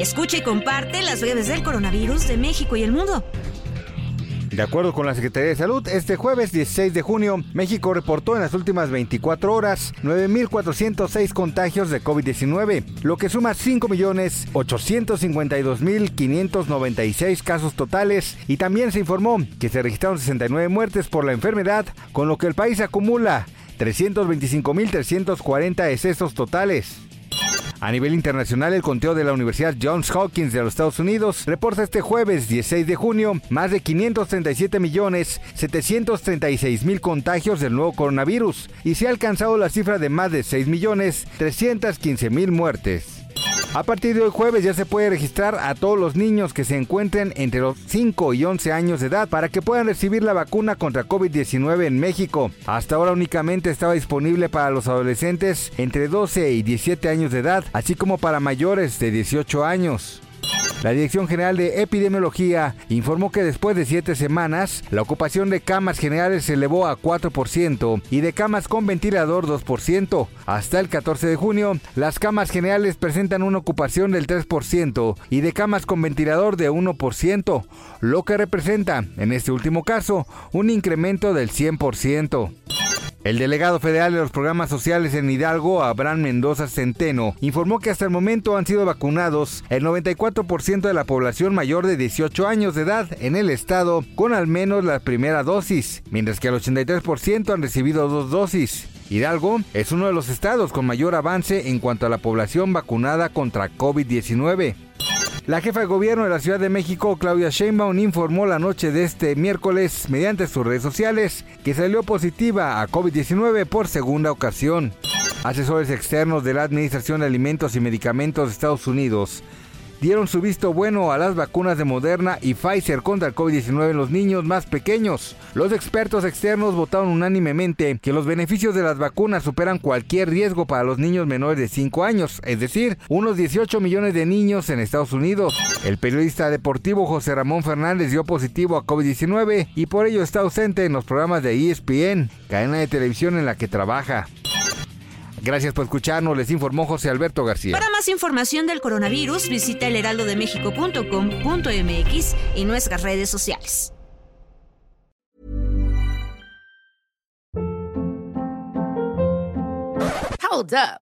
Escucha y comparte las redes del coronavirus de México y el mundo. De acuerdo con la Secretaría de Salud, este jueves 16 de junio, México reportó en las últimas 24 horas 9.406 contagios de COVID-19, lo que suma 5.852.596 casos totales y también se informó que se registraron 69 muertes por la enfermedad, con lo que el país acumula 325.340 excesos totales. A nivel internacional, el conteo de la Universidad Johns Hopkins de los Estados Unidos reporta este jueves 16 de junio más de 537 millones 736 mil contagios del nuevo coronavirus y se ha alcanzado la cifra de más de 6 millones 315 mil muertes. A partir de hoy jueves ya se puede registrar a todos los niños que se encuentren entre los 5 y 11 años de edad para que puedan recibir la vacuna contra COVID-19 en México. Hasta ahora únicamente estaba disponible para los adolescentes entre 12 y 17 años de edad, así como para mayores de 18 años. La Dirección General de Epidemiología informó que después de siete semanas, la ocupación de camas generales se elevó a 4% y de camas con ventilador 2%. Hasta el 14 de junio, las camas generales presentan una ocupación del 3% y de camas con ventilador de 1%, lo que representa, en este último caso, un incremento del 100%. El delegado federal de los programas sociales en Hidalgo, Abraham Mendoza Centeno, informó que hasta el momento han sido vacunados el 94% de la población mayor de 18 años de edad en el estado con al menos la primera dosis, mientras que el 83% han recibido dos dosis. Hidalgo es uno de los estados con mayor avance en cuanto a la población vacunada contra COVID-19. La jefa de gobierno de la Ciudad de México, Claudia Sheinbaum, informó la noche de este miércoles mediante sus redes sociales que salió positiva a COVID-19 por segunda ocasión. Asesores externos de la Administración de Alimentos y Medicamentos de Estados Unidos dieron su visto bueno a las vacunas de Moderna y Pfizer contra el COVID-19 en los niños más pequeños. Los expertos externos votaron unánimemente que los beneficios de las vacunas superan cualquier riesgo para los niños menores de 5 años, es decir, unos 18 millones de niños en Estados Unidos. El periodista deportivo José Ramón Fernández dio positivo a COVID-19 y por ello está ausente en los programas de ESPN, cadena de televisión en la que trabaja. Gracias por escucharnos, les informó José Alberto García. Para más información del coronavirus, visita elheraldodemexico.com.mx y nuestras redes sociales. Hold up.